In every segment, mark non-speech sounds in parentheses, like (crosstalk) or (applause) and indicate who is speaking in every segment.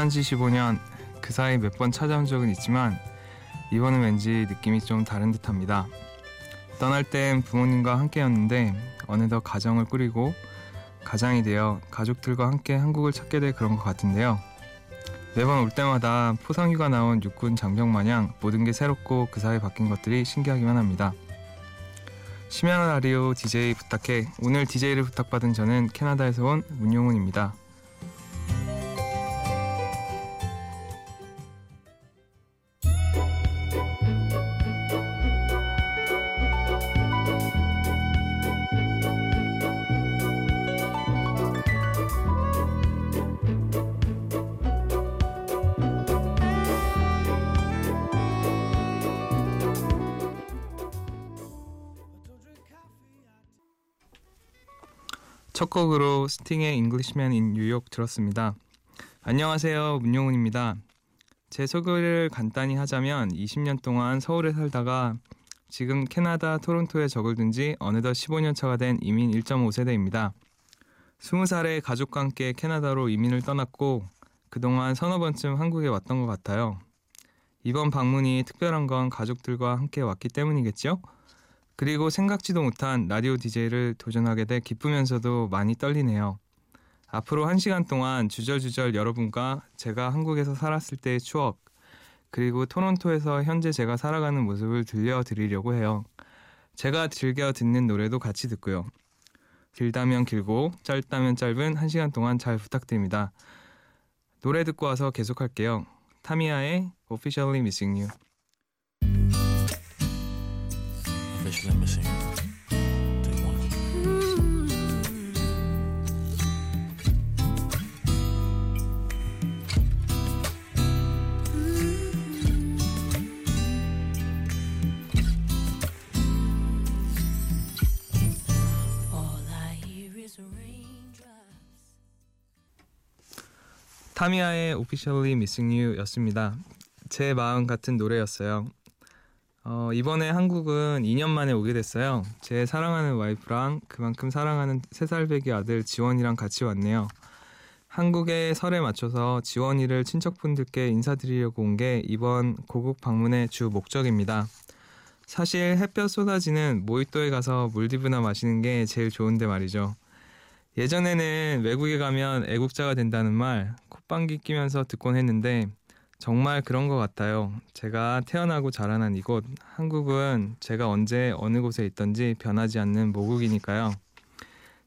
Speaker 1: 떠난 지 15년 그 사이 몇 번 찾아온 적은 있지만 이번은 왠지 느낌이 좀 다른 듯합니다. 떠날 땐 부모님과 함께였는데 어느덧 가정을 꾸리고 가장이 되어 가족들과 함께 한국을 찾게 될 그런 것 같은데요. 매번 올 때마다 포상휴가 나온 육군 장병 마냥 모든 게 새롭고 그 사이 바뀐 것들이 신기하기만 합니다. 심야 라디오 DJ 부탁해 오늘 DJ를 부탁받은 저는 캐나다에서 온 문용훈입니다. 첫 곡으로 스팅의 Englishman in New York 들었습니다. 안녕하세요. 문용훈입니다. 제 소개를 간단히 하자면 20년 동안 서울에 살다가 지금 캐나다 토론토에 적을 둔 지 어느덧 15년 차가 된 이민 1.5세대입니다. 20살에 가족과 함께 캐나다로 이민을 떠났고 그동안 서너 번쯤 한국에 왔던 것 같아요. 이번 방문이 특별한 건 가족들과 함께 왔기 때문이겠죠? 그리고 생각지도 못한 라디오 DJ를 도전하게 돼 기쁘면서도 많이 떨리네요. 앞으로 한 시간 동안 주절주절 여러분과 제가 한국에서 살았을 때의 추억, 그리고 토론토에서 현재 제가 살아가는 모습을 들려드리려고 해요. 제가 즐겨 듣는 노래도 같이 듣고요. 길다면 길고 짧다면 짧은 한 시간 동안 잘 부탁드립니다. 노래 듣고 와서 계속할게요. 타미야의 Officially Missing You.
Speaker 2: Officially missing. Take one.
Speaker 1: 타미야의 Officially Missing You였습니다. 제 마음 같은 노래였어요. 어, 이번에 한국은 2년 만에 오게 됐어요. 제 사랑하는 와이프랑 그만큼 사랑하는 3살배기 아들 지원이랑 같이 왔네요. 한국의 설에 맞춰서 지원이를 친척분들께 인사드리려고 온 게 이번 고국 방문의 주 목적입니다. 사실 햇볕 쏟아지는 모히또에 가서 물디브나 마시는 게 제일 좋은데 말이죠. 예전에는 외국에 가면 애국자가 된다는 말 콧방귀 끼면서 듣곤 했는데 정말 그런 것 같아요. 제가 태어나고 자라난 이곳 한국은 제가 언제 어느 곳에 있던지 변하지 않는 모국이니까요.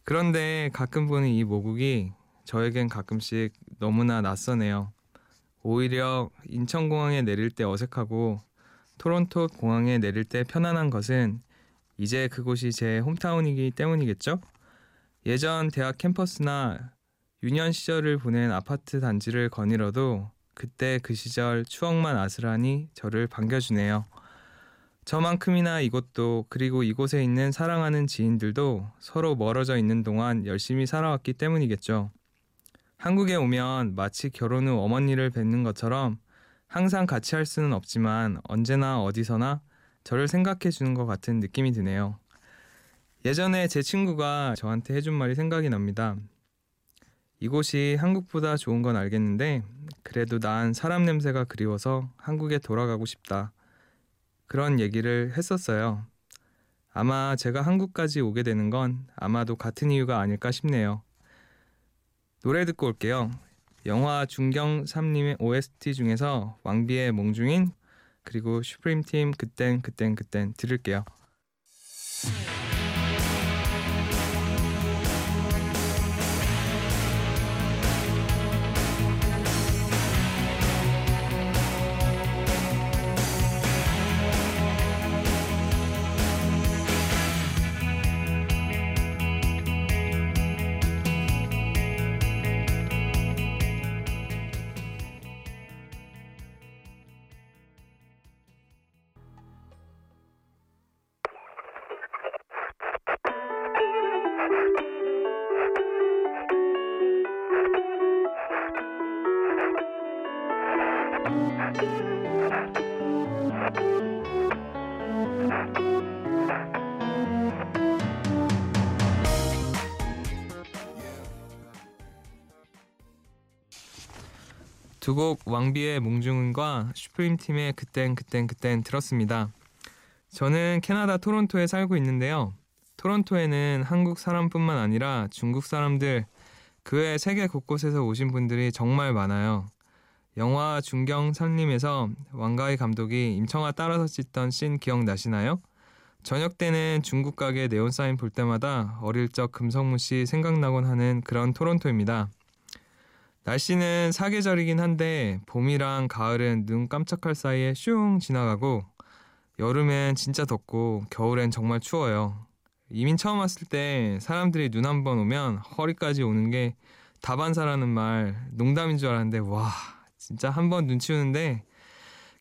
Speaker 1: 그런데 가끔 보는 이 모국이 저에겐 가끔씩 너무나 낯서네요. 오히려 인천공항에 내릴 때 어색하고 토론토 공항에 내릴 때 편안한 것은 이제 그곳이 제 홈타운이기 때문이겠죠? 예전 대학 캠퍼스나 유년 시절을 보낸 아파트 단지를 거닐어도 그때 그 시절 추억만 아슬하니 저를 반겨주네요. 저만큼이나 이곳도 그리고 이곳에 있는 사랑하는 지인들도 서로 멀어져 있는 동안 열심히 살아왔기 때문이겠죠. 한국에 오면 마치 결혼 후 어머니를 뵙는 것처럼 항상 같이 할 수는 없지만 언제나 어디서나 저를 생각해 주는 것 같은 느낌이 드네요. 예전에 제 친구가 저한테 해준 말이 생각이 납니다. 이곳이 한국보다 좋은 건 알겠는데 그래도 난 사람 냄새가 그리워서 한국에 돌아가고 싶다. 그런 얘기를 했었어요. 아마 제가 한국까지 오게 되는 건 아마도 같은 이유가 아닐까 싶네요. 노래 듣고 올게요. 영화 중경 3님의 OST 중에서 왕비의 몽중인 그리고 슈프림팀 그땐 그땐 그땐 들을게요. 두 곡 왕비의 몽중은과 슈프림 팀의 그땐 그땐 그땐 들었습니다. 저는 캐나다 토론토에 살고 있는데요. 토론토에는 한국 사람뿐만 아니라 중국 사람들 그 외 세계 곳곳에서 오신 분들이 정말 많아요. 영화 중경 산림에서 왕가희 감독이 임청아 따라서 찍던 씬 기억나시나요? 저녁 때는 중국 가게 네온 사인 볼 때마다 어릴 적 금성무 씨 생각나곤 하는 그런 토론토입니다. 날씨는 사계절이긴 한데 봄이랑 가을은 눈 깜짝할 사이에 슝 지나가고 여름엔 진짜 덥고 겨울엔 정말 추워요. 이민 처음 왔을 때 사람들이 눈 한 번 오면 허리까지 오는 게 다반사라는 말 농담인 줄 알았는데 와 진짜 한 번 눈 치우는데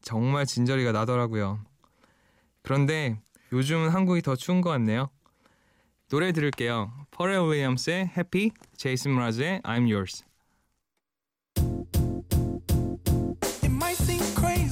Speaker 1: 정말 진저리가 나더라고요. 그런데 요즘은 한국이 더 추운 것 같네요. 노래 들을게요. 퍼렐 윌리엄스의 Happy, 제이슨 브라즈의 I'm Yours.
Speaker 3: Might seem crazy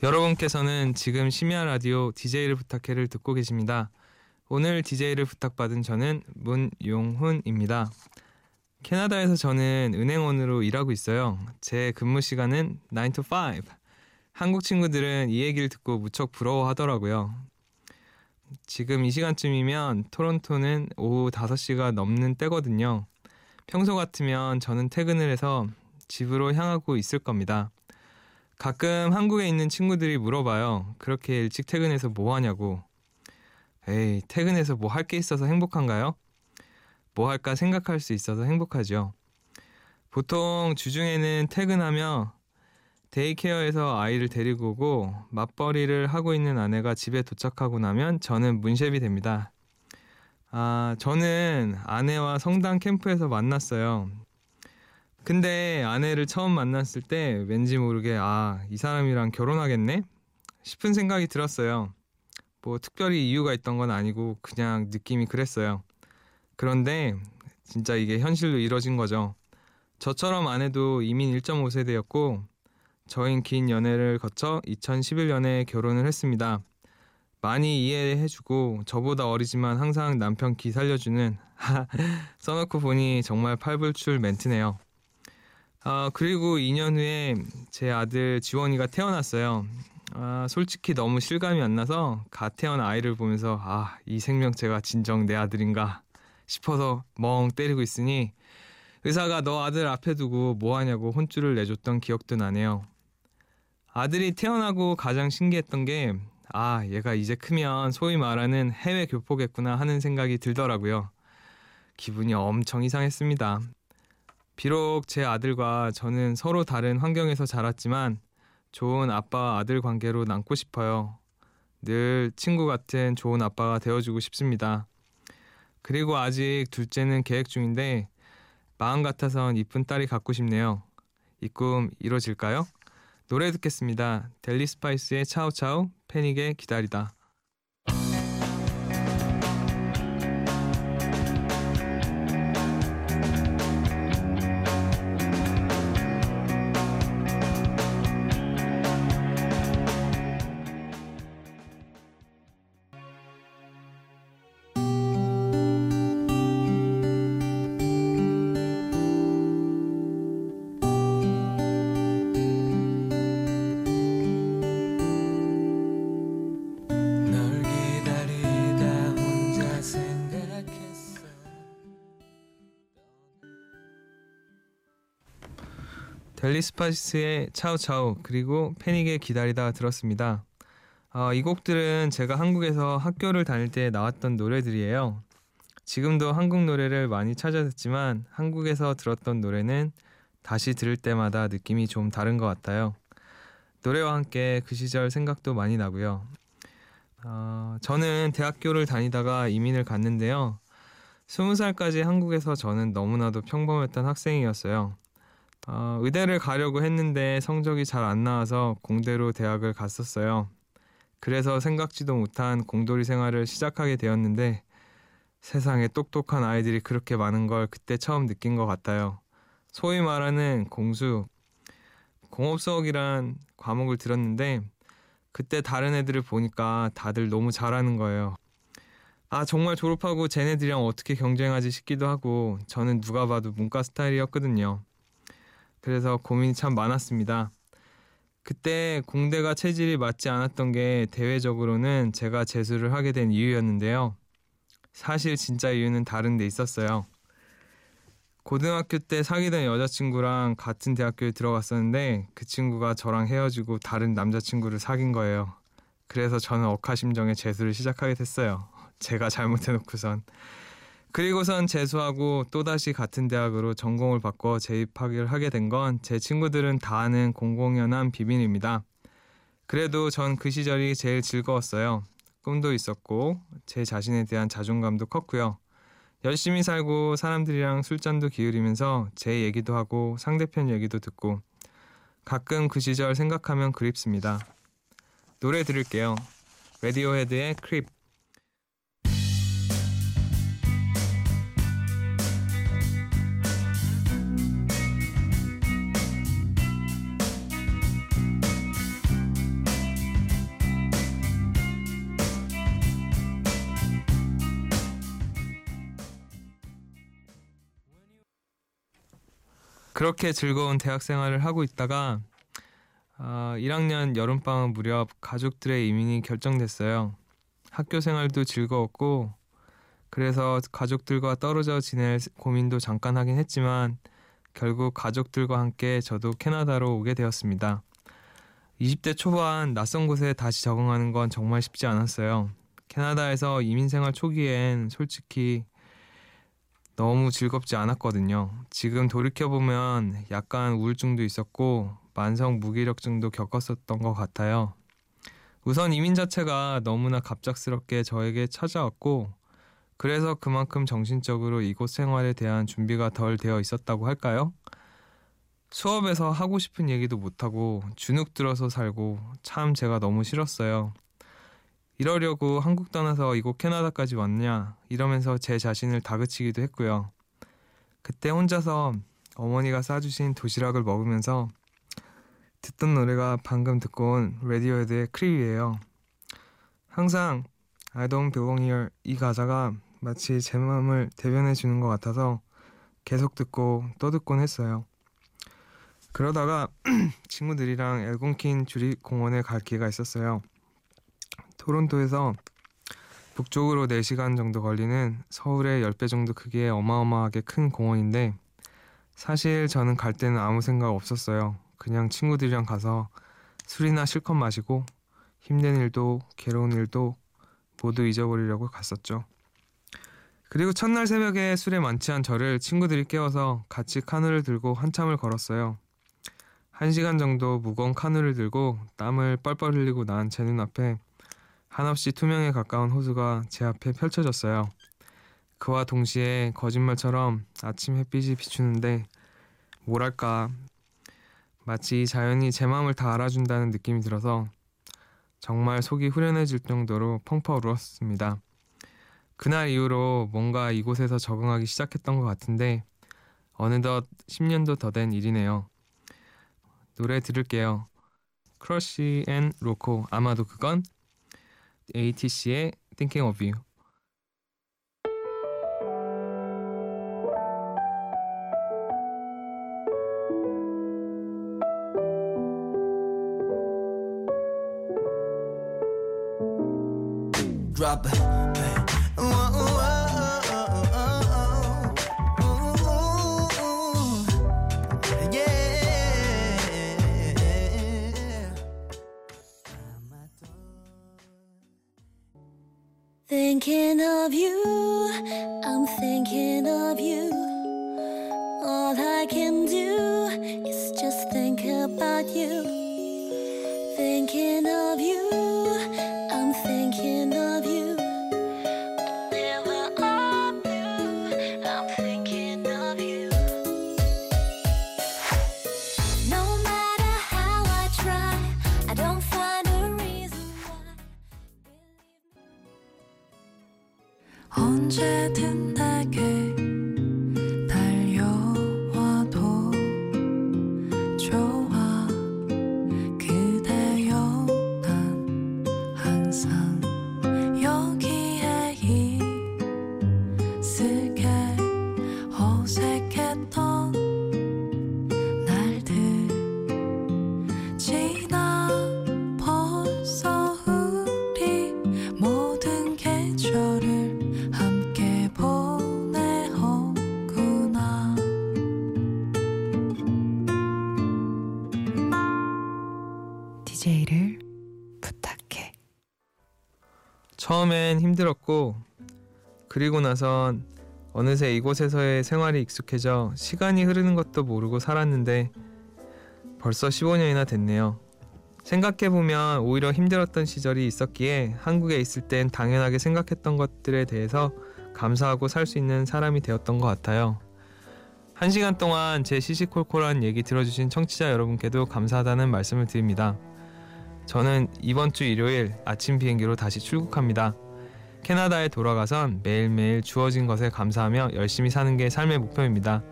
Speaker 1: 여러분께서는 지금 심야 라디오 DJ를 부탁해를 듣고 계십니다. 오늘 DJ를 부탁받은 저는 문용훈입니다. 캐나다에서 저는 은행원으로 일하고 있어요. 제 근무 시간은 9 to 5. 한국 친구들은 이 얘기를 듣고 무척 부러워하더라고요. 지금 이 시간쯤이면 토론토는 오후 5시가 넘는 때거든요. 평소 같으면 저는 퇴근을 해서 집으로 향하고 있을 겁니다. 가끔 한국에 있는 친구들이 물어봐요. 그렇게 일찍 퇴근해서 뭐 하냐고. 에이, 퇴근해서 뭐 할 게 있어서 행복한가요? 뭐 할까 생각할 수 있어서 행복하죠. 보통 주중에는 퇴근하며 데이케어에서 아이를 데리고 오고 맞벌이를 하고 있는 아내가 집에 도착하고 나면 저는 문셰비 됩니다. 아, 저는 아내와 성당 캠프에서 만났어요. 근데 아내를 처음 만났을 때 왠지 모르게 아, 이 사람이랑 결혼하겠네? 싶은 생각이 들었어요. 뭐 특별히 이유가 있던 건 아니고 그냥 느낌이 그랬어요. 그런데 진짜 이게 현실로 이뤄진 거죠. 저처럼 아내도 이민 1.5세대였고 저흰 긴 연애를 거쳐 2011년에 결혼을 했습니다. 많이 이해해주고 저보다 어리지만 항상 남편 기 살려주는 (laughs) 써놓고 보니 정말 팔불출 멘트네요. 아, 그리고 2년 후에 제 아들 지원이가 태어났어요. 아, 솔직히 너무 실감이 안 나서 갓 태어난 아이를 보면서 아, 이 생명체가 진정 내 아들인가 싶어서 멍 때리고 있으니 의사가 너 아들 앞에 두고 뭐 하냐고 혼쭐을 내줬던 기억도 나네요. 아들이 태어나고 가장 신기했던 게 아, 얘가 이제 크면 소위 말하는 해외 교포겠구나 하는 생각이 들더라고요. 기분이 엄청 이상했습니다. 비록 제 아들과 저는 서로 다른 환경에서 자랐지만 좋은 아빠 아들 관계로 남고 싶어요. 늘 친구 같은 좋은 아빠가 되어주고 싶습니다. 그리고 아직 둘째는 계획 중인데 마음 같아선 이쁜 딸이 갖고 싶네요. 이 꿈 이루어질까요? 노래 듣겠습니다. 델리 스파이스의 차우차우, 패닉의 기다리다. 벨리스파시스의 차우차우 그리고 패닉의 기다리다 들었습니다. 어, 이 곡들은 제가 한국에서 학교를 다닐 때 나왔던 노래들이에요. 지금도 한국 노래를 많이 찾아 듣지만 한국에서 들었던 노래는 다시 들을 때마다 느낌이 좀 다른 것 같아요. 노래와 함께 그 시절 생각도 많이 나고요. 어, 저는 대학교를 다니다가 이민을 갔는데요. 스무 살까지 한국에서 저는 너무나도 평범했던 학생이었어요. 어, 의대를 가려고 했는데 성적이 잘 안 나와서 공대로 대학을 갔었어요. 그래서 생각지도 못한 공돌이 생활을 시작하게 되었는데 세상에 똑똑한 아이들이 그렇게 많은 걸 그때 처음 느낀 것 같아요. 소위 말하는 공수, 공업수학이란 과목을 들었는데 그때 다른 애들을 보니까 다들 너무 잘하는 거예요. 아 정말 졸업하고 쟤네들이랑 어떻게 경쟁하지 싶기도 하고 저는 누가 봐도 문과 스타일이었거든요. 그래서 고민이 참 많았습니다. 그때 공대가 체질이 맞지 않았던 게 대외적으로는 제가 재수를 하게 된 이유였는데요. 사실 진짜 이유는 다른 데 있었어요. 고등학교 때 사귀던 여자친구랑 같은 대학교에 들어갔었는데 그 친구가 저랑 헤어지고 다른 남자친구를 사귄 거예요. 그래서 저는 억하심정에 재수를 시작하게 됐어요. 제가 잘못해놓고선. 그리고선 재수하고 또다시 같은 대학으로 전공을 바꿔 재입학을 하게 된 건 제 친구들은 다 아는 공공연한 비밀입니다. 그래도 전 그 시절이 제일 즐거웠어요. 꿈도 있었고 제 자신에 대한 자존감도 컸고요. 열심히 살고 사람들이랑 술잔도 기울이면서 제 얘기도 하고 상대편 얘기도 듣고 가끔 그 시절 생각하면 그립습니다. 노래 들을게요. 레디오헤드의 크립 그렇게 즐거운 대학 생활을 하고 있다가 아, 1학년 여름방학 무렵 가족들의 이민이 결정됐어요. 학교 생활도 즐거웠고 그래서 가족들과 떨어져 지낼 고민도 잠깐 하긴 했지만 결국 가족들과 함께 저도 캐나다로 오게 되었습니다. 20대 초반 낯선 곳에 다시 적응하는 건 정말 쉽지 않았어요. 캐나다에서 이민 생활 초기엔 솔직히 너무 즐겁지 않았거든요. 지금 돌이켜보면 약간 우울증도 있었고 만성 무기력증도 겪었었던 것 같아요. 우선 이민 자체가 너무나 갑작스럽게 저에게 찾아왔고 그래서 그만큼 정신적으로 이곳 생활에 대한 준비가 덜 되어 있었다고 할까요? 수업에서 하고 싶은 얘기도 못하고 주눅 들어서 살고 참 제가 너무 싫었어요. 이러려고 한국 떠나서 이곳 캐나다까지 왔냐 이러면서 제 자신을 다그치기도 했고요. 그때 혼자서 어머니가 싸주신 도시락을 먹으면서 듣던 노래가 방금 듣고 온 Radiohead의 Creep이에요. 항상 I don't belong here 이 가사가 마치 제 마음을 대변해 주는 것 같아서 계속 듣고 또 듣곤 했어요. 그러다가 (clears throat) 친구들이랑 알곤퀸 주립 공원에 갈 기회가 있었어요. 토론토에서 북쪽으로 4시간 정도 걸리는 서울의 10배 정도 크기의 어마어마하게 큰 공원인데 사실 저는 갈 때는 아무 생각 없었어요. 그냥 친구들이랑 가서 술이나 실컷 마시고 힘든 일도 괴로운 일도 모두 잊어버리려고 갔었죠. 그리고 첫날 새벽에 술에 만취한 저를 친구들이 깨워서 같이 카누를 들고 한참을 걸었어요. 한 시간 정도 무거운 카누를 들고 땀을 뻘뻘 흘리고 난 제 눈앞에 한없이 투명에 가까운 호수가 제 앞에 펼쳐졌어요. 그와 동시에 거짓말처럼 아침 햇빛이 비추는데 뭐랄까 마치 자연이 제 마음을 다 알아준다는 느낌이 들어서 정말 속이 후련해질 정도로 펑펑 울었습니다. 그날 이후로 뭔가 이곳에서 적응하기 시작했던 것 같은데 어느덧 10년도 더 된 일이네요. 노래 들을게요. 크러쉬 and 로꼬 아마도 그건 ATC의 Thinking of You
Speaker 3: Drop.
Speaker 4: Thinking of you, I'm thinking of you. All I can do is just think about you.
Speaker 5: 언제든 내게
Speaker 1: 처음엔 힘들었고 그리고 나선 어느새 이곳에서의 생활이 익숙해져 시간이 흐르는 것도 모르고 살았는데 벌써 15년이나 됐네요. 생각해보면 오히려 힘들었던 시절이 있었기에 한국에 있을 땐 당연하게 생각했던 것들에 대해서 감사하고 살 수 있는 사람이 되었던 것 같아요. 한 시간 동안 제 시시콜콜한 얘기 들어주신 청취자 여러분께도 감사하다는 말씀을 드립니다. 저는 이번 주 일요일 아침 비행기로 다시 출국합니다. 캐나다에 돌아가선 매일매일 주어진 것에 감사하며 열심히 사는 게 삶의 목표입니다.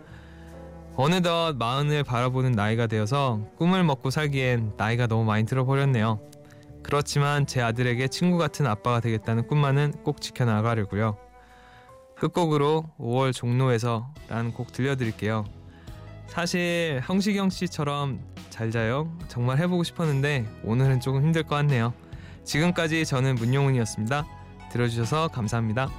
Speaker 1: 어느덧 마흔을 바라보는 나이가 되어서 꿈을 먹고 살기엔 나이가 너무 많이 들어버렸네요. 그렇지만 제 아들에게 친구 같은 아빠가 되겠다는 꿈만은 꼭 지켜나가려고요. 끝곡으로 5월 종로에서 라는 곡 들려드릴게요. 사실 형식영 씨처럼 잘 자요 정말 해보고 싶었는데 오늘은 조금 힘들 것 같네요. 지금까지 저는 문용훈이었습니다. 들어주셔서 감사합니다.